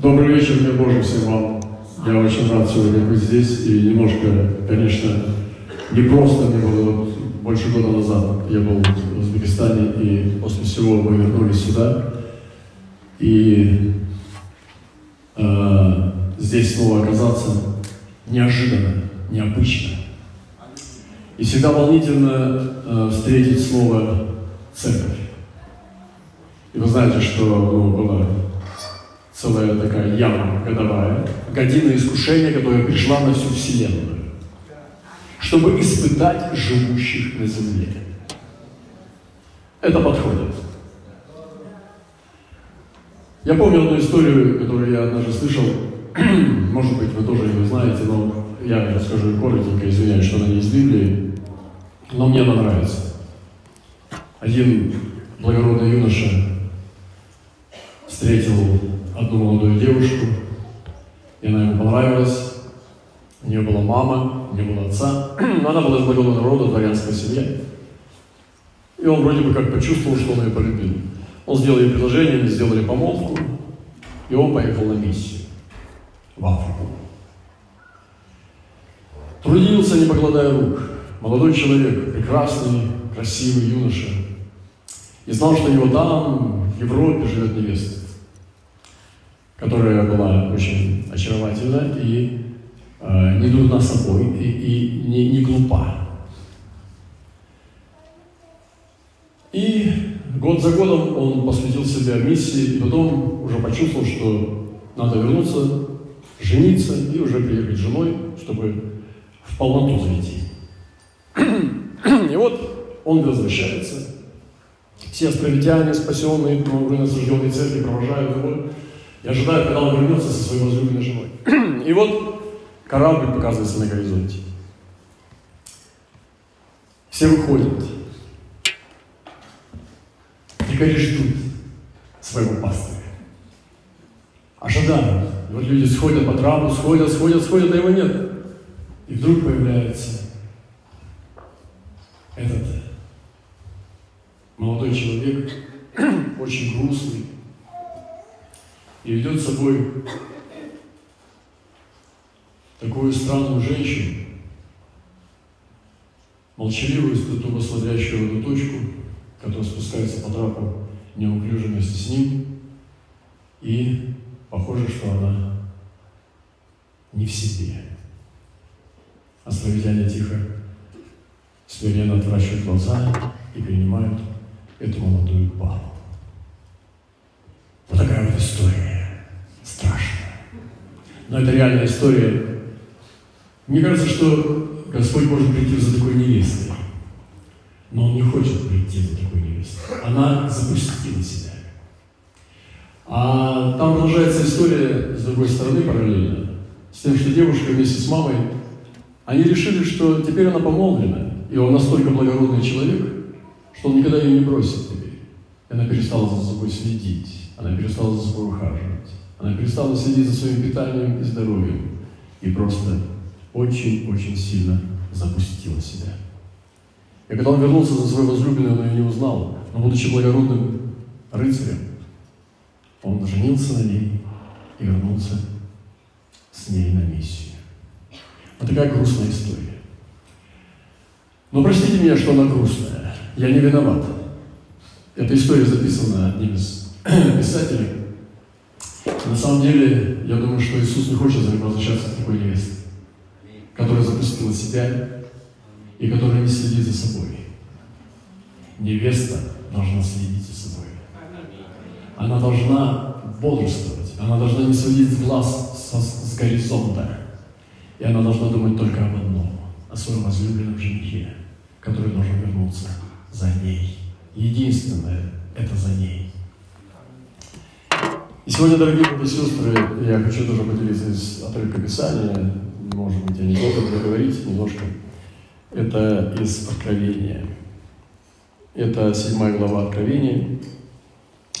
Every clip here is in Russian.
Добрый вечер, мир Божий всем вам. Я очень рад сегодня быть здесь. И немножко, конечно, непросто мне было вот больше года назад. Я был в Узбекистане, и после всего мы вернулись сюда. И э, здесь снова оказаться неожиданно, необычно. И всегда волнительно э, встретить слово «церковь». И вы знаете, что ну, была целая такая яма годовая, година искушения, которая пришла на всю Вселенную, чтобы испытать живущих на земле. Это подходит. Я помню одну историю, которую я однажды слышал, может быть, вы тоже ее знаете, но я расскажу коротенько, извиняюсь, что она не из Библии, но мне она нравится. Один благородный юноша встретил одну молодую девушку, и она ему понравилась. У нее была мама, у нее был отца, но она была из благородного рода, дворянской семьи. И он вроде бы как почувствовал, что он ее полюбил. Он сделал ей предложение, они сделали помолвку, и он поехал на миссию в Африку. Трудился, не покладая рук. Молодой человек, прекрасный, красивый юноша. И знал, что у него там, в Европе, живет невеста, которая была очень очаровательна и э, не дурна собой, и, и не, не глупа. И год за годом он посвятил себя миссии, и потом уже почувствовал, что надо вернуться, жениться и уже приехать с женой, чтобы в полноту зайти. И вот он возвращается. Все островитяне, спасенные, в насажденной церкви, провожают его и ожидают, когда он вернется со своей возлюбленной женой. И вот корабль показывается на горизонте. Все выходят. Дикари ждут своего пастыря. Ожидают. И вот люди сходят по трапу, сходят, сходят, сходят, а его нет. И вдруг появляется этот молодой человек, очень грустный, и ведет с собой такую странную женщину, молчаливую, тупо смотрящую в эту точку, которая спускается по трапу неуклюже вместе с ним, и похоже, что она не в себе. Островитяне тихо смиренно отвращивают глаза и принимают эту молодую пару. Вот такая вот история. Страшная. Но это реальная история. Мне кажется, что Господь может прийти за такой невестой. Но Он не хочет прийти за такой невестой. Она запустила себя. А там продолжается история с другой стороны параллельно. С тем, что девушка вместе с мамой, они решили, что теперь она помолвлена. И он настолько благородный человек, что он никогда ее не бросит теперь. И она перестала за собой следить, она перестала за собой ухаживать, она перестала следить за своим питанием и здоровьем. И просто очень-очень сильно запустила себя. И когда он вернулся за свою возлюбленную, он ее не узнал, но будучи благородным рыцарем, он женился на ней и вернулся с ней на миссию. Вот такая грустная история. Но простите меня, что она грустная. Я не виноват. Эта история записана одним из писателей. Самом деле, я думаю, что Иисус не хочет за ним возвращаться к такой невесте, которая запустила себя и которая не следит за собой. Невеста должна следить за собой. Она должна бодрствовать, она должна не сводить глаз с, с горизонта. И она должна думать только об одном, о своем возлюбленном женихе который должен вернуться за ней. Единственное – это за ней. И сегодня, дорогие братья и сестры, я хочу тоже поделиться из отрывка Писания, может быть, я не буду говорить немножко. Это из Откровения. Это седьмая глава Откровения.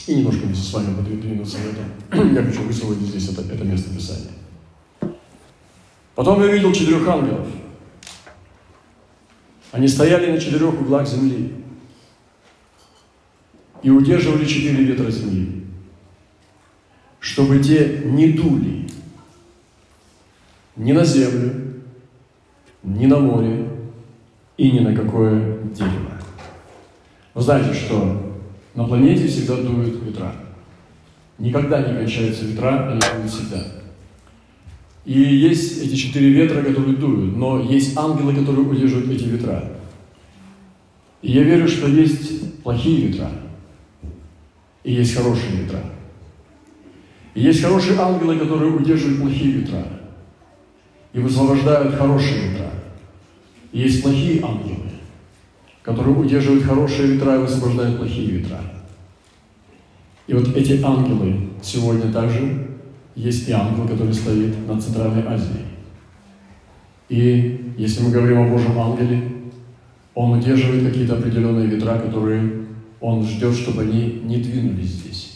И немножко вместе с вами подвинуться в это. Я хочу высвободить здесь это, это место Писания. Потом я видел четырех ангелов – они стояли на четырех углах земли и удерживали четыре ветра земли, чтобы те не дули ни на землю, ни на море и ни на какое дерево. Вы знаете, что на планете всегда дуют ветра. Никогда не кончаются ветра, они дуют всегда. И есть эти четыре ветра, которые дуют, но есть ангелы, которые удерживают эти ветра. И я верю, что есть плохие ветра, и есть хорошие ветра. И есть хорошие ангелы, которые удерживают плохие ветра и высвобождают хорошие ветра. И есть плохие ангелы, которые удерживают хорошие ветра и высвобождают плохие ветра. И вот эти ангелы сегодня также есть и ангел, который стоит над Центральной Азией. И если мы говорим о Божьем ангеле, он удерживает какие-то определенные ветра, которые он ждет, чтобы они не двинулись здесь.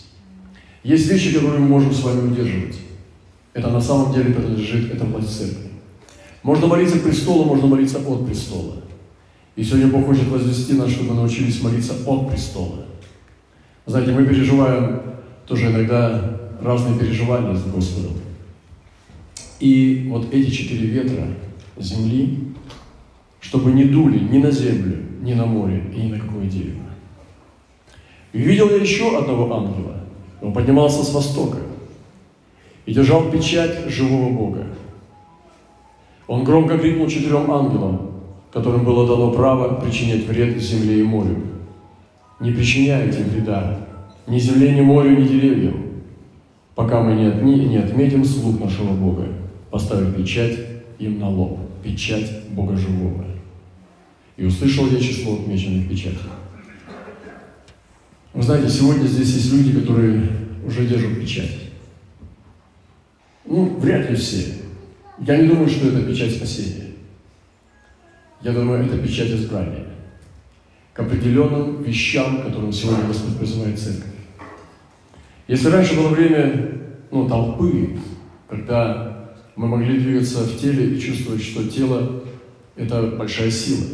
Есть вещи, которые мы можем с вами удерживать. Это на самом деле принадлежит, это власть церкви. Можно молиться престолу, можно молиться от престола. И сегодня Бог хочет возвести нас, чтобы мы научились молиться от престола. Знаете, мы переживаем тоже иногда разные переживания с Господом. И вот эти четыре ветра земли, чтобы не дули ни на землю, ни на море и ни на какое дерево. И видел я еще одного ангела. Он поднимался с востока и держал печать живого Бога. Он громко крикнул четырем ангелам, которым было дано право причинять вред земле и морю. Не причиняйте вреда ни земле, ни морю, ни деревьям, пока мы не, отми, не отметим слуг нашего Бога, поставив печать им на лоб, печать Бога живого. И услышал я число отмеченных печатей. Вы знаете, сегодня здесь есть люди, которые уже держат печать. Ну, вряд ли все. Я не думаю, что это печать спасения. Я думаю, это печать избрания к определенным вещам, которым сегодня Господь призывает церковь. Если раньше было время ну, толпы, когда мы могли двигаться в теле и чувствовать, что тело – это большая сила.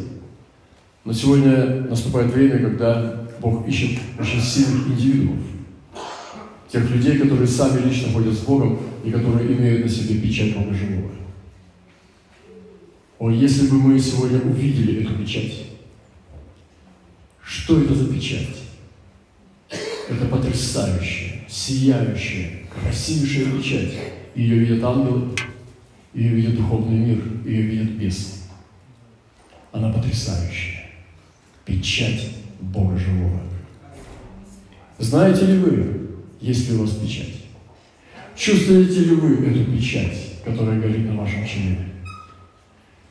Но сегодня наступает время, когда Бог ищет очень сильных индивидуумов, тех людей, которые сами лично ходят с Богом и которые имеют на себе печать Бога живого. О, если бы мы сегодня увидели эту печать, что это за печать? Это потрясающая, сияющая, красивейшая печать. Ее видят ангелы, ее видит духовный мир, ее видят бесы. Она потрясающая. Печать Бога живого. Знаете ли вы, есть ли у вас печать? Чувствуете ли вы эту печать, которая горит на вашем челе?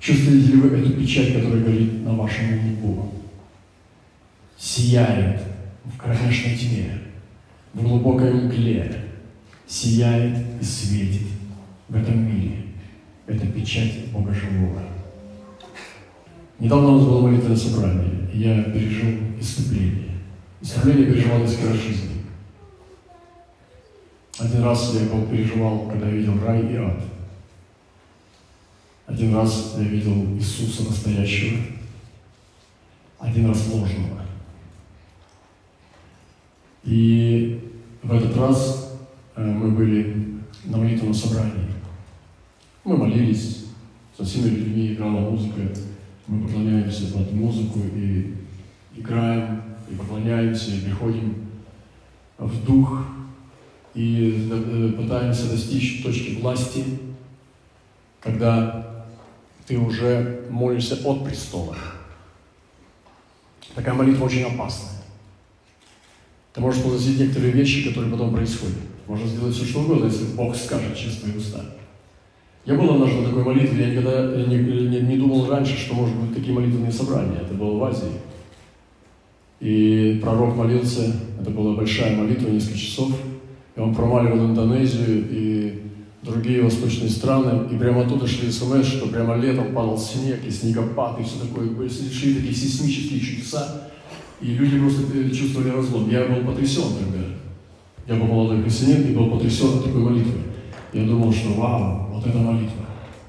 Чувствуете ли вы эту печать, которая горит на вашем лбу? Сияет в кромешной тьме, в глубокой мгле, сияет и светит в этом мире. Это печать Бога живого. Недавно у нас было молитвенное собрание, и я пережил исцепление. Исцепление переживал в жизни. Один раз я его переживал, когда я видел рай и ад. Один раз я видел Иисуса настоящего, один раз ложного. И в этот раз э, мы были на молитвенном собрании. Мы молились, со всеми людьми играла музыка, мы поклоняемся под музыку и играем, и поклоняемся, и приходим в дух, и э, пытаемся достичь точки власти, когда ты уже молишься от престола. Такая молитва очень опасная. Ты можешь произносить некоторые вещи, которые потом происходят. Можно сделать все, что угодно, если Бог скажет через твои уста. Я был однажды на такой молитве, я никогда не, не, не думал раньше, что может быть такие молитвенные собрания. Это было в Азии. И пророк молился, это была большая молитва, несколько часов, и он промаливал Индонезию и другие восточные страны, и прямо оттуда шли смс, что прямо летом падал снег, и снегопад, и все такое, шли такие сейсмические чудеса. И люди просто чувствовали разлом. Я был потрясен тогда. Я был молодой христианин и был потрясен от такой молитвы. Я думал, что вау, вот это молитва.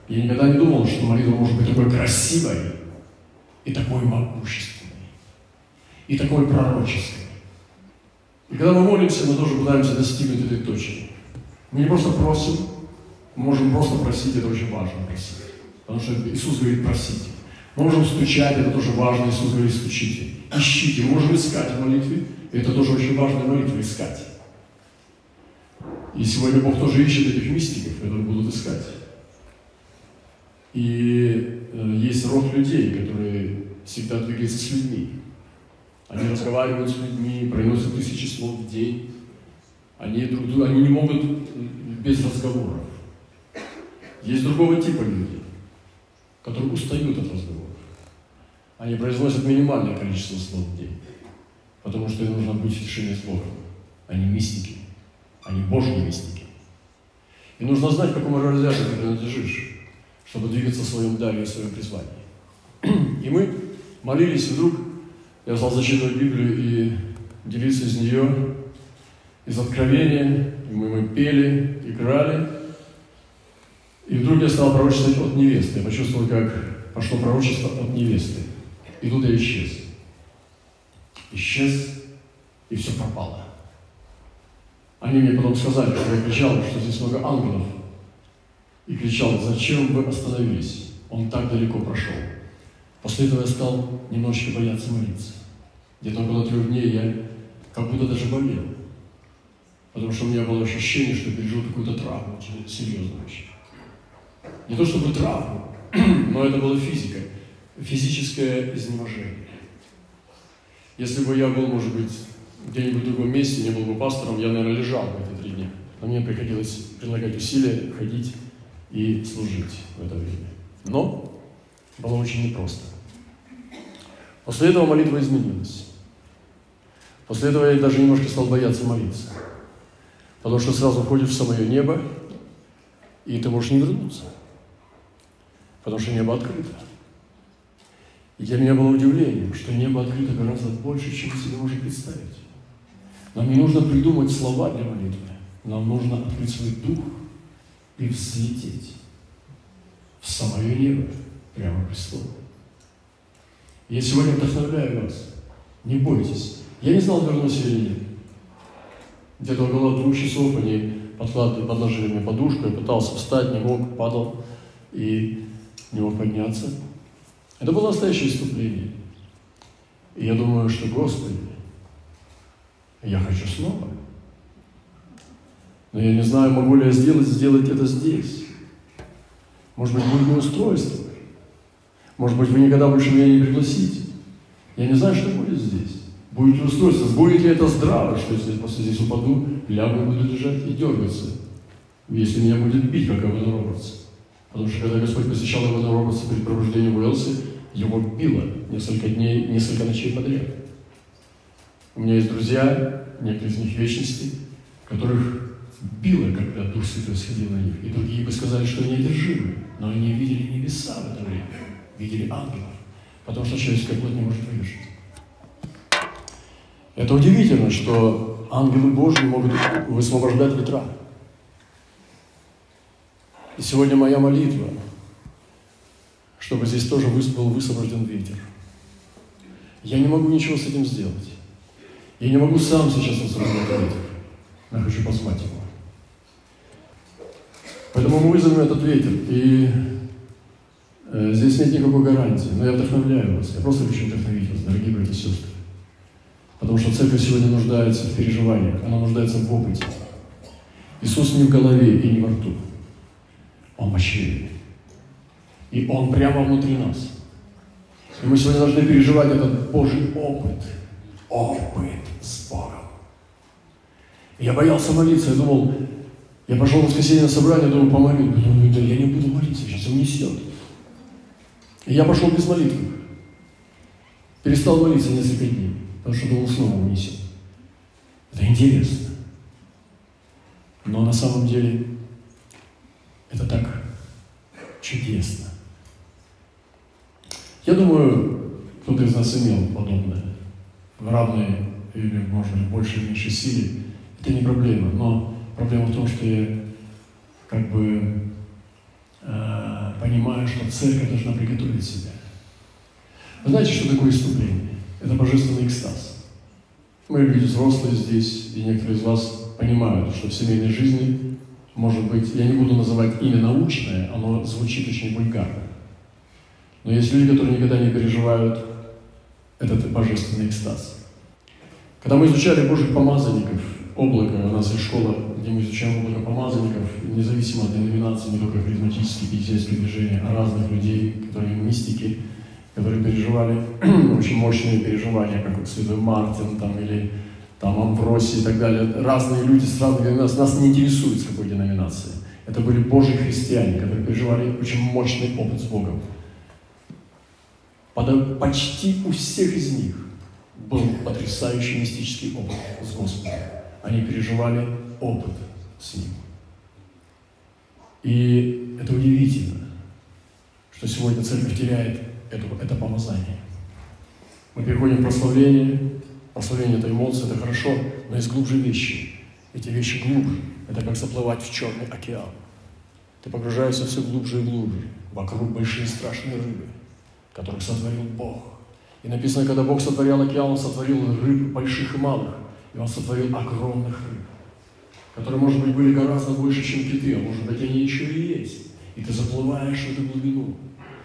Я никогда не думал, что молитва может быть такой красивой и такой могущественной, и такой пророческой. И когда мы молимся, мы тоже пытаемся достигнуть этой точки. Мы не просто просим, мы можем просто просить, это очень важно просить. Потому что Иисус говорит, просите. Мы можем стучать, это тоже важно, Иисус говорит, стучите. Ищите, мы можем искать в молитве, это тоже очень важная молитва, искать. И сегодня Бог тоже ищет этих мистиков, которые будут искать. И э, есть род людей, которые всегда двигаются с людьми. Они разговаривают с людьми, проносят тысячи слов в день. Они, друг, они не могут без разговоров. Есть другого типа люди, которые устают от разговоров. Они произносят минимальное количество слов в день, потому что им нужно быть в тишине с Богом. Они мистики, они Божьи мистики. И нужно знать, к какому разряду ты принадлежишь, чтобы двигаться в своем даре и в своем призвании. И мы молились, и вдруг я стал зачитывать Библию и делиться из нее, из Откровения, и мы, мы пели, играли. И вдруг я стал пророчествовать от невесты. Я почувствовал, как пошло пророчество от невесты. И тут я исчез. Исчез, и все пропало. Они мне потом сказали, что я кричал, что здесь много ангелов. И кричал, зачем вы остановились? Он так далеко прошел. После этого я стал немножечко бояться молиться. Где-то около трех дней я как будто даже болел. Потому что у меня было ощущение, что пережил какую-то травму, очень серьезную вообще. Не то чтобы травму, но это была физика физическое изнеможение. Если бы я был, может быть, где-нибудь в другом месте, не был бы пастором, я, наверное, лежал бы эти три дня. Но мне приходилось прилагать усилия, ходить и служить в это время. Но было очень непросто. После этого молитва изменилась. После этого я даже немножко стал бояться молиться. Потому что сразу входишь в самое небо, и ты можешь не вернуться. Потому что небо открыто. И для меня было удивлением, что небо открыто гораздо больше, чем себе можно представить. Нам не нужно придумать слова для молитвы. Нам нужно открыть свой дух и взлететь в самое небо, прямо к престолу. Я сегодня вдохновляю вас. Не бойтесь. Я не знал, вернусь или нет. Где-то около двух часов они подкладывали, подложили мне подушку, я пытался встать, не мог, падал и не мог подняться. Это было настоящее иступление. И я думаю, что, Господи, я хочу снова. Но я не знаю, могу ли я сделать, сделать это здесь. Может быть, будет неустройство. Может быть, вы никогда больше меня не пригласите. Я не знаю, что будет здесь. Будет ли устройство, будет ли это здраво, что если я после здесь упаду, лягу, буду лежать и дергаться. Если меня будет бить, как Эван Робертс. Потому что когда Господь посещал Эвана Робертса перед пробуждением в Уэлсе, его било несколько дней, несколько ночей подряд. У меня есть друзья, некоторые из них вечности, которых било, когда Дух Святой сходил на них. И другие бы сказали, что они одержимы, но они видели небеса в это время, видели ангелов, потому что человеческая плоть не может выдержать. Это удивительно, что ангелы Божьи могут высвобождать ветра. И сегодня моя молитва чтобы здесь тоже был высвобожден ветер. Я не могу ничего с этим сделать. Я не могу сам сейчас высвобождать ветер. Я хочу позвать его. Поэтому мы вызовем этот ветер. И э, здесь нет никакой гарантии. Но я вдохновляю вас. Я просто хочу вдохновить вас, дорогие братья и сестры. Потому что церковь сегодня нуждается в переживаниях. Она нуждается в опыте. Иисус не в голове и не во рту. Он в очреве. И Он прямо внутри нас. И мы сегодня должны переживать этот Божий опыт. Опыт с Богом. Я боялся молиться, я думал, я пошел в воскресенье на собрание, думаю, помолю. Думаю, да я не буду молиться, сейчас унесет. И я пошел без молитвы. Перестал молиться несколько дней, потому что думал, снова унесет. Это интересно. Но на самом деле это так чудесно. Я думаю, кто-то из нас имел подобное в равной или, может быть, большей или меньшей силе. Это не проблема, но проблема в том, что я как бы э, понимаю, что церковь должна приготовить себя. Вы знаете, что такое иступление? Это божественный экстаз. Мы люди взрослые здесь, и некоторые из вас понимают, что в семейной жизни может быть, я не буду называть имя научное, оно звучит очень вульгарно. Но есть люди, которые никогда не переживают этот божественный экстаз. Когда мы изучали Божьих помазанников, облако, у нас есть школа, где мы изучаем облако помазанников, независимо от деноминации, не только харизматические, пятидесятские движения, а разных людей, которые мистики, которые переживали очень мощные переживания, как вот Святой Мартин там, или там Амвросий и так далее. Разные люди с разных деноминаций. Нас не интересует, с какой деноминации. Это были Божьи христиане, которые переживали очень мощный опыт с Богом. Почти у всех из них был потрясающий мистический опыт с Господом. Они переживали опыт с Ним. И это удивительно, что сегодня церковь теряет это, это помазание. Мы переходим в прославление. Прославление – это эмоции, это хорошо, но есть глубже вещи. Эти вещи глубже. Это как заплывать в черный океан. Ты погружаешься все глубже и глубже. Вокруг большие страшные рыбы, которых сотворил Бог. И написано, когда Бог сотворял океан, Он сотворил рыб больших и малых. И Он сотворил огромных рыб, которые, может быть, были гораздо больше, чем киты, а может быть, они еще и есть. И ты заплываешь в эту глубину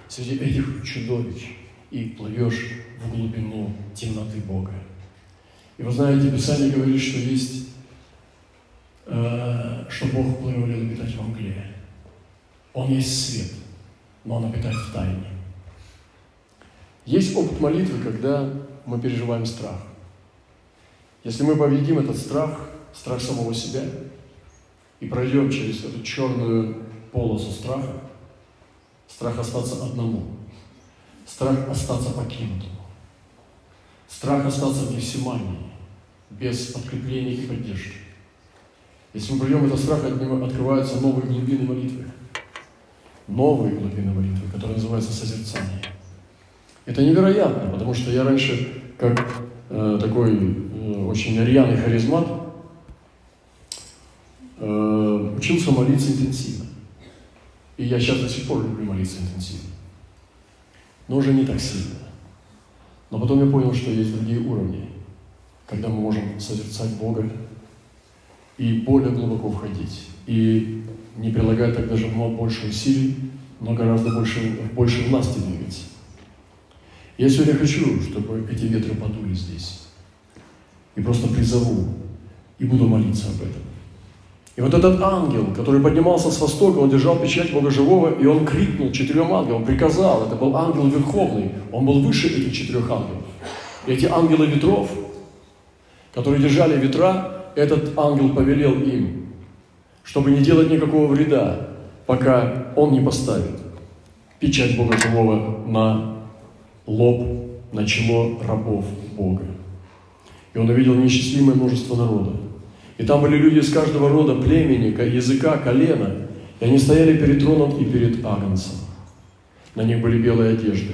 среди этих чудовищ и плывешь в глубину темноты Бога. И вы знаете, Писание говорит, что есть, э, что Бог благоволил обитать в мгле. Он есть свет, но Он обитает в тайне. Есть опыт молитвы, когда мы переживаем страх. Если мы победим этот страх, страх самого себя, и пройдем через эту черную полосу страха, страх остаться одному, страх остаться покинутым, страх остаться в Гефсимании, без подкрепления и поддержки. Если мы пройдем этот страх, от него открываются новые глубины молитвы. Новые глубины молитвы, которые называются созерцание. Это невероятно, потому что я раньше, как э, такой э, очень рьяный харизмат, э, учился молиться интенсивно. И я сейчас до сих пор люблю молиться интенсивно. Но уже не так сильно. Но потом я понял, что есть другие уровни, когда мы можем созерцать Бога и более глубоко входить. И не прилагая так даже больше усилий, но гораздо больше, больше власти двигаться. Я сегодня хочу, чтобы эти ветры подули здесь. И просто призову, и буду молиться об этом. И вот этот ангел, который поднимался с востока, он держал печать Бога Живого, и он крикнул четырем ангелам, приказал, это был ангел Верховный, он был выше этих четырех ангелов. И эти ангелы ветров, которые держали ветра, этот ангел повелел им, чтобы не делать никакого вреда, пока он не поставит печать Бога Живого на лоб, на чело рабов Бога. И он увидел неисчислимое множество народа. И там были люди из каждого рода, племени, языка, колена. И они стояли перед троном и перед Агнцем. На них были белые одежды.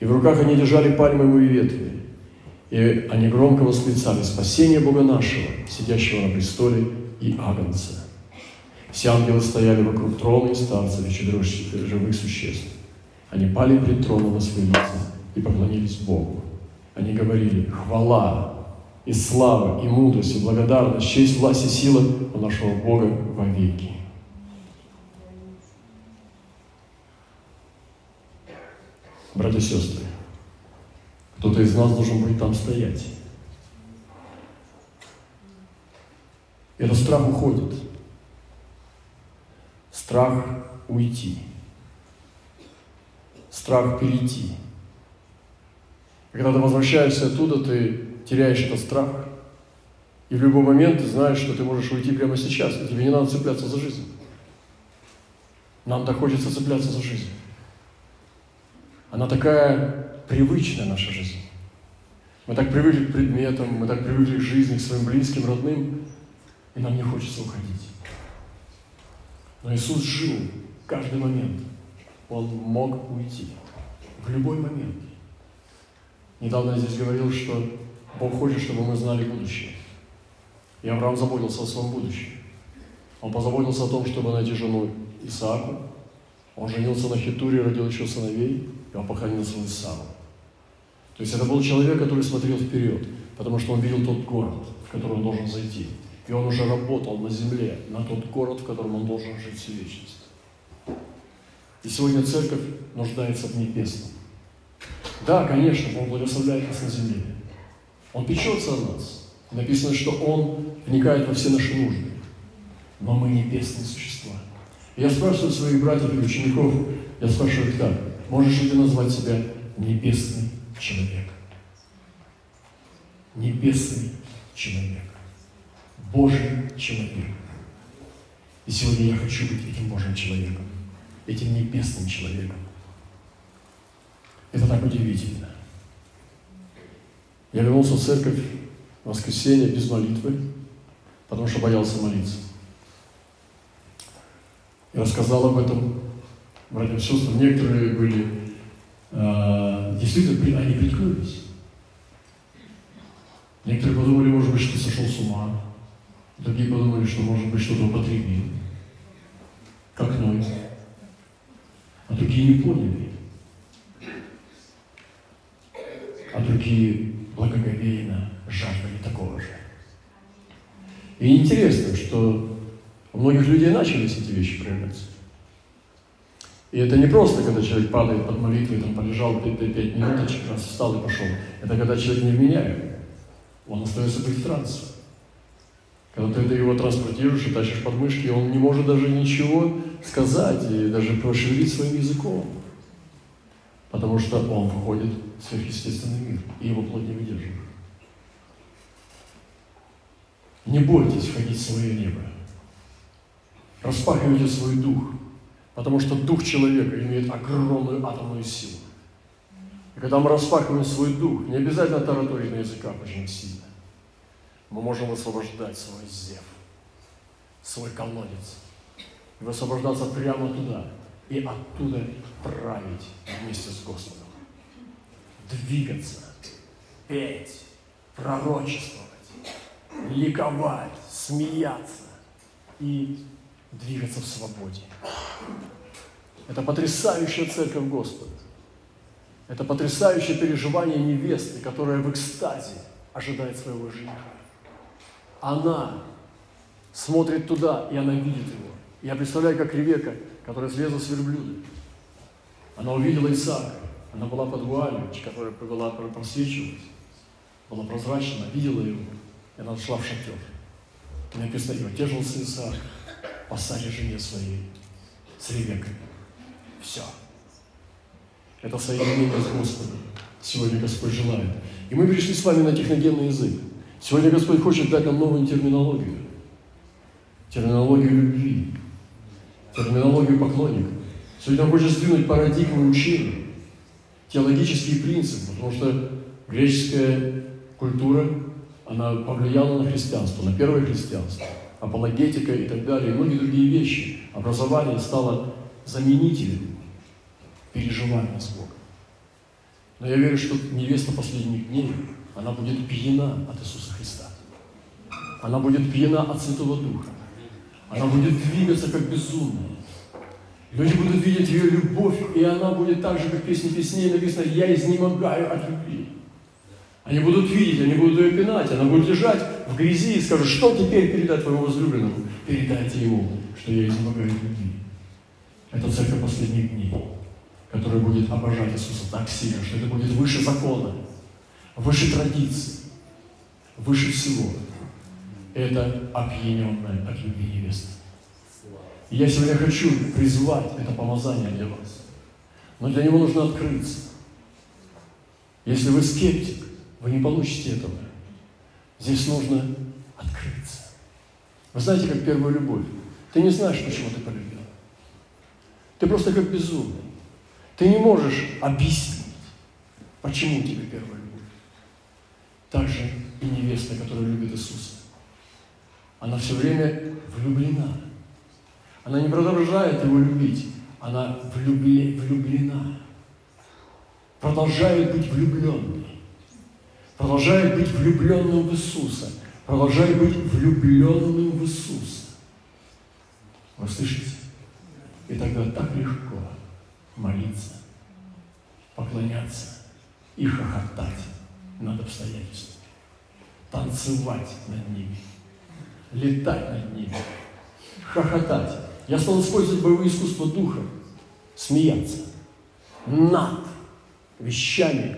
И в руках они держали пальмовые ветви. И они громко восклицали «Спасение Бога нашего, сидящего на престоле, и Агнца». Все ангелы стояли вокруг трона и старцев и четырех живых существ. Они пали пред троном на свои лица и поклонились Богу. Они говорили «Хвала, и слава, и мудрость, и благодарность, честь, власть и сила у нашего Бога во веки. Братья и сестры, кто-то из нас должен быть там стоять. Этот страх уходит. Страх уйти. Страх перейти. Когда ты возвращаешься оттуда, ты теряешь этот страх. И в любой момент ты знаешь, что ты можешь уйти прямо сейчас, и тебе не надо цепляться за жизнь. Нам так хочется цепляться за жизнь. Она такая привычная, наша жизнь. Мы так привыкли к предметам, мы так привыкли к жизни, к своим близким, родным, и нам не хочется уходить. Но Иисус жил каждый момент. Он мог уйти в любой момент. Недавно я здесь говорил, что Бог хочет, чтобы мы знали будущее. И Авраам заботился о своем будущем. Он позаботился о том, чтобы найти жену Исааку. Он женился на Хитуре, родил еще сыновей, и он похоронил своего Исава. То есть это был человек, который смотрел вперед, потому что он видел тот город, в который он должен зайти. И он уже работал на земле, на тот город, в котором он должен жить всю вечность. И сегодня церковь нуждается в небесном. Да, конечно, Бог благословляет нас на земле. Он печется о нас. Написано, что Он вникает во все наши нужды. Но мы небесные существа. Я спрашиваю своих братьев и учеников, я спрашиваю их так, можешь ли ты назвать себя небесный человек? Небесный человек. Божий человек. И сегодня я хочу быть этим Божьим человеком, этим небесным человеком. Это так удивительно. Я вернулся в церковь в воскресенье без молитвы, потому что боялся молиться. И рассказал об этом братьям и сестрам. Некоторые были, э, действительно, они приткнулись. Некоторые подумали, может быть, что сошел с ума. Другие подумали, что, может быть, что-то употребил. Как Ной. А другие не поняли. А другие благоговейно жаждали такого же. И интересно, что у многих людей начались эти вещи проявляться. И это не просто, когда человек падает под молитвой, там полежал 5, 5 минуточек, раз встал и пошел. Это когда человек не вменяем. Он остается быть в трансе. Когда ты его транспортируешь и тащишь под мышки, он не может даже ничего сказать и даже пошевелить своим языком. Потому что он входит в сверхъестественный мир, и его плоть не выдерживает. Не бойтесь входить в свое небо. Распахивайте свой дух, потому что дух человека имеет огромную атомную силу. И когда мы распахиваем свой дух, не обязательно тараторить на языках очень сильно, мы можем высвобождать свой зев, свой колодец, высвобождаться прямо туда, и оттуда править вместе с Господом. Двигаться, петь, пророчествовать, ликовать, смеяться и двигаться в свободе. Это потрясающая церковь Господа. Это потрясающее переживание невесты, которая в экстазе ожидает своего жениха. Она смотрит туда, и она видит его. Я представляю, как Ревека, которая слезла с верблюда. Она увидела Исаака. Она была под вуалью, которая была просвечивалась. Была прозрачна, видела его. И она шла в шатер. И написано, и утешился Исаак по саде жене своей с Ревекой. Все. Это соединение с Господом. Сегодня Господь желает. И мы пришли с вами на техногенный язык. Сегодня Господь хочет дать нам новую терминологию. Терминологию любви. Терминологию поклонника. Сегодня Он хочет сдвинуть парадигмы учения. Теологические принципы. Потому что греческая культура, она повлияла на христианство, на первое христианство. Апологетика и так далее, и многие другие вещи. Образование стало заменителем переживания с Богом. Но я верю, что невеста последних дней, она будет пьяна от Иисуса Христа. Она будет пьяна от Святого Духа. Она будет двигаться как безумная. Люди будут видеть ее любовь, и она будет так же, как в песне песней написано, «Я изнемогаю от любви». Они будут видеть, они будут ее пинать, она будет лежать в грязи и скажет, что теперь передать твоему возлюбленному? Передайте ему, что я изнемогаю от любви. Это церковь последних дней который будет обожать Иисуса так сильно, что это будет выше закона, выше традиции, выше всего. Это опьяненная от любви невеста. И я сегодня хочу призвать это помазание для вас. Но для него нужно открыться. Если вы скептик, вы не получите этого. Здесь нужно открыться. Вы знаете, как первая любовь. Ты не знаешь, почему ты полюбил. Ты просто как безумный. Ты не можешь объяснить, почему тебе первая любовь. Так же и невеста, которая любит Иисуса. Она все время влюблена. Она не продолжает его любить, она влюбле, влюблена. Продолжает быть влюбленной. Продолжает быть влюбленным в Иисуса. Продолжает быть влюбленным в Иисуса. Вы слышите? И тогда так легко молиться, поклоняться и хохотать над обстоятельствами, танцевать над ними, летать над ними, хохотать. Я стал использовать боевые искусства духа, смеяться над вещами,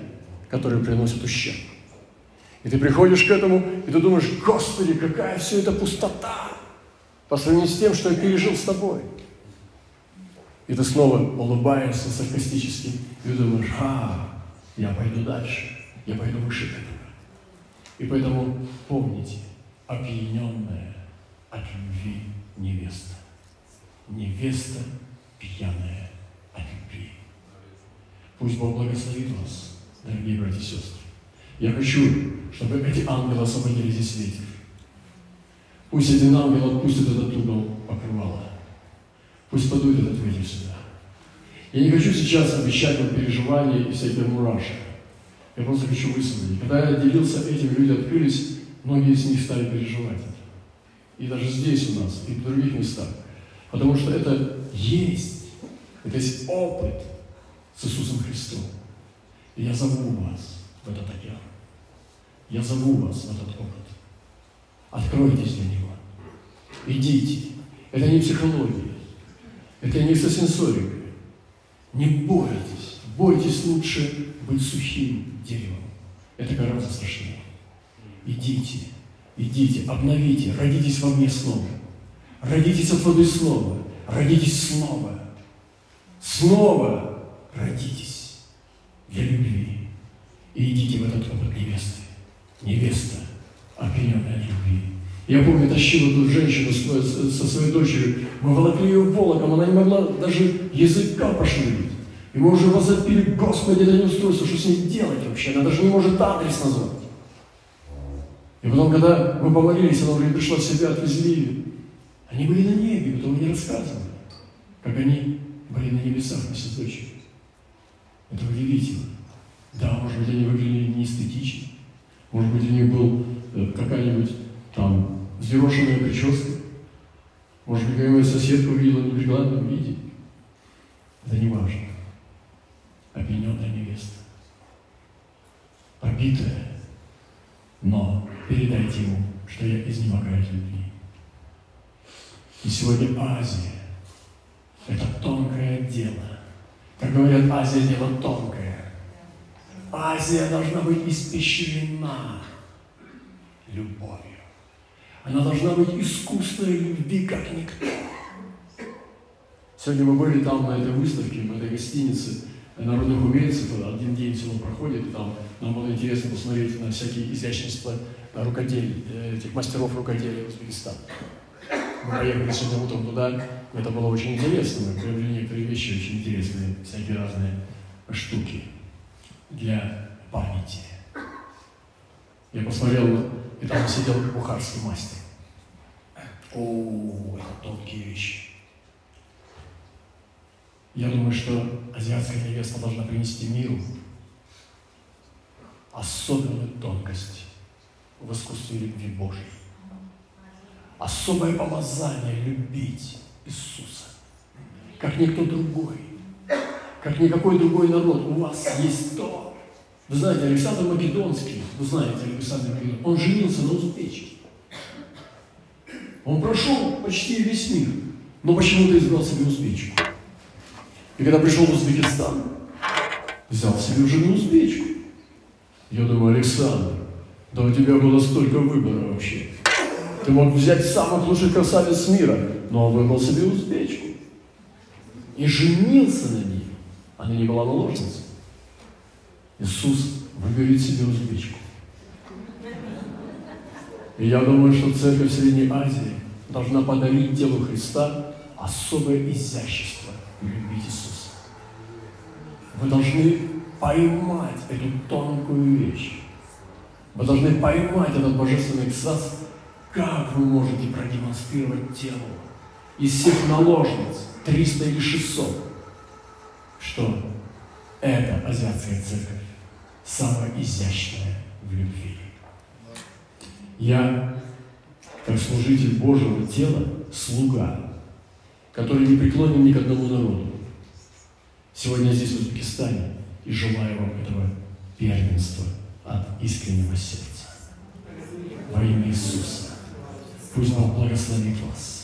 которые приносят ущерб. И ты приходишь к этому, и ты думаешь, Господи, какая все это пустота по сравнению с тем, что я пережил с тобой. И ты снова улыбаешься саркастически, и думаешь, а, я пойду дальше, я пойду выше этого. И поэтому помните, опьяненная от любви невеста. Невеста пьяная от любви. Пусть Бог благословит вас, дорогие братья и сестры. Я хочу, чтобы эти ангелы освободили здесь ветер. Пусть один ангел отпустит этот угол покрывала. Пусть подует этот ветер сюда. Я не хочу сейчас обещать вам переживания и всякие мурашки. Я просто хочу высвободить. Когда я делился этим, люди открылись, многие из них стали переживать это. И даже здесь у нас, и в других местах. Потому что это есть. Это есть опыт с Иисусом Христом. И я зову вас в этот океан. Я зову вас в этот опыт. Откройтесь для него. Идите. Это не психология. Это не экстрасенсорика. Не бойтесь. Бойтесь лучше быть сухим деревом. Это гораздо страшнее. Идите, идите, обновите, родитесь во мне снова. Родитесь от воды снова. Родитесь снова. Снова родитесь для любви. И идите в этот опыт невесты. Невеста, опьяненная любви. Я помню, тащил эту женщину со своей дочерью. Мы волокли ее волоком, она не могла даже языка пошевелить. И мы уже возопили, Господи, это не устройство, что с ней делать вообще? Она даже не может адрес назвать. И потом, когда мы помолились, она уже пришла в себя, отвезли ее. Они были на небе, потом мне рассказывали, как они были на небесах вместе с дочерью. Это удивительно. Да, может быть, они выглядели не эстетично. Может быть, у них был э, какая-нибудь там взъерошенная прическа. Может быть, какая-нибудь соседка увидела в неприглядном виде. Это не важно обвиненная невеста. Побитая, но передайте ему, что я изнемогаю от любви. И сегодня Азия – это тонкое дело. Как говорят, Азия – дело тонкое. Азия должна быть испещрена любовью. Она должна быть искусной любви, как никто. Сегодня мы были там на этой выставке, в этой гостинице – народных умельцев, один день всего проходит, и там нам было интересно посмотреть на всякие изящества рукоделий, э, этих мастеров рукоделия Узбекистана. Мы поехали сегодня утром туда, это было очень интересно, мы приобрели некоторые вещи очень интересные, всякие разные штуки для памяти. Я посмотрел, и там сидел бухарский мастер. О, это тонкие вещи. Я думаю, что азиатская невеста должна принести миру особенную тонкость в искусстве любви Божьей. Особое помазание любить Иисуса, как никто другой, как никакой другой народ. У вас есть то. Вы знаете, Александр Македонский, вы знаете Александр Македонский, он женился на узбечке. Он прошел почти весь мир, но почему-то избрал себе узбечку. И когда пришел в Узбекистан, взял себе жену узбечку. Я думаю, Александр, да у тебя было столько выбора вообще. Ты мог взять самых лучших красавиц мира, но он выбрал себе узбечку. И женился на ней. Она не была наложницей. Иисус выберет себе узбечку. И я думаю, что церковь Средней Азии должна подарить телу Христа особое изящество любить Иисуса. Вы должны поймать эту тонкую вещь. Вы должны поймать этот божественный экстаз, как вы можете продемонстрировать телу из всех наложниц, 300 или 600, что эта азиатская церковь самая изящная в любви. Я, как служитель Божьего тела, слуга, который не преклонен ни к одному народу. Сегодня здесь, в Узбекистане, и желаю вам этого первенства от искреннего сердца. Во имя Иисуса. Пусть Бог благословит вас.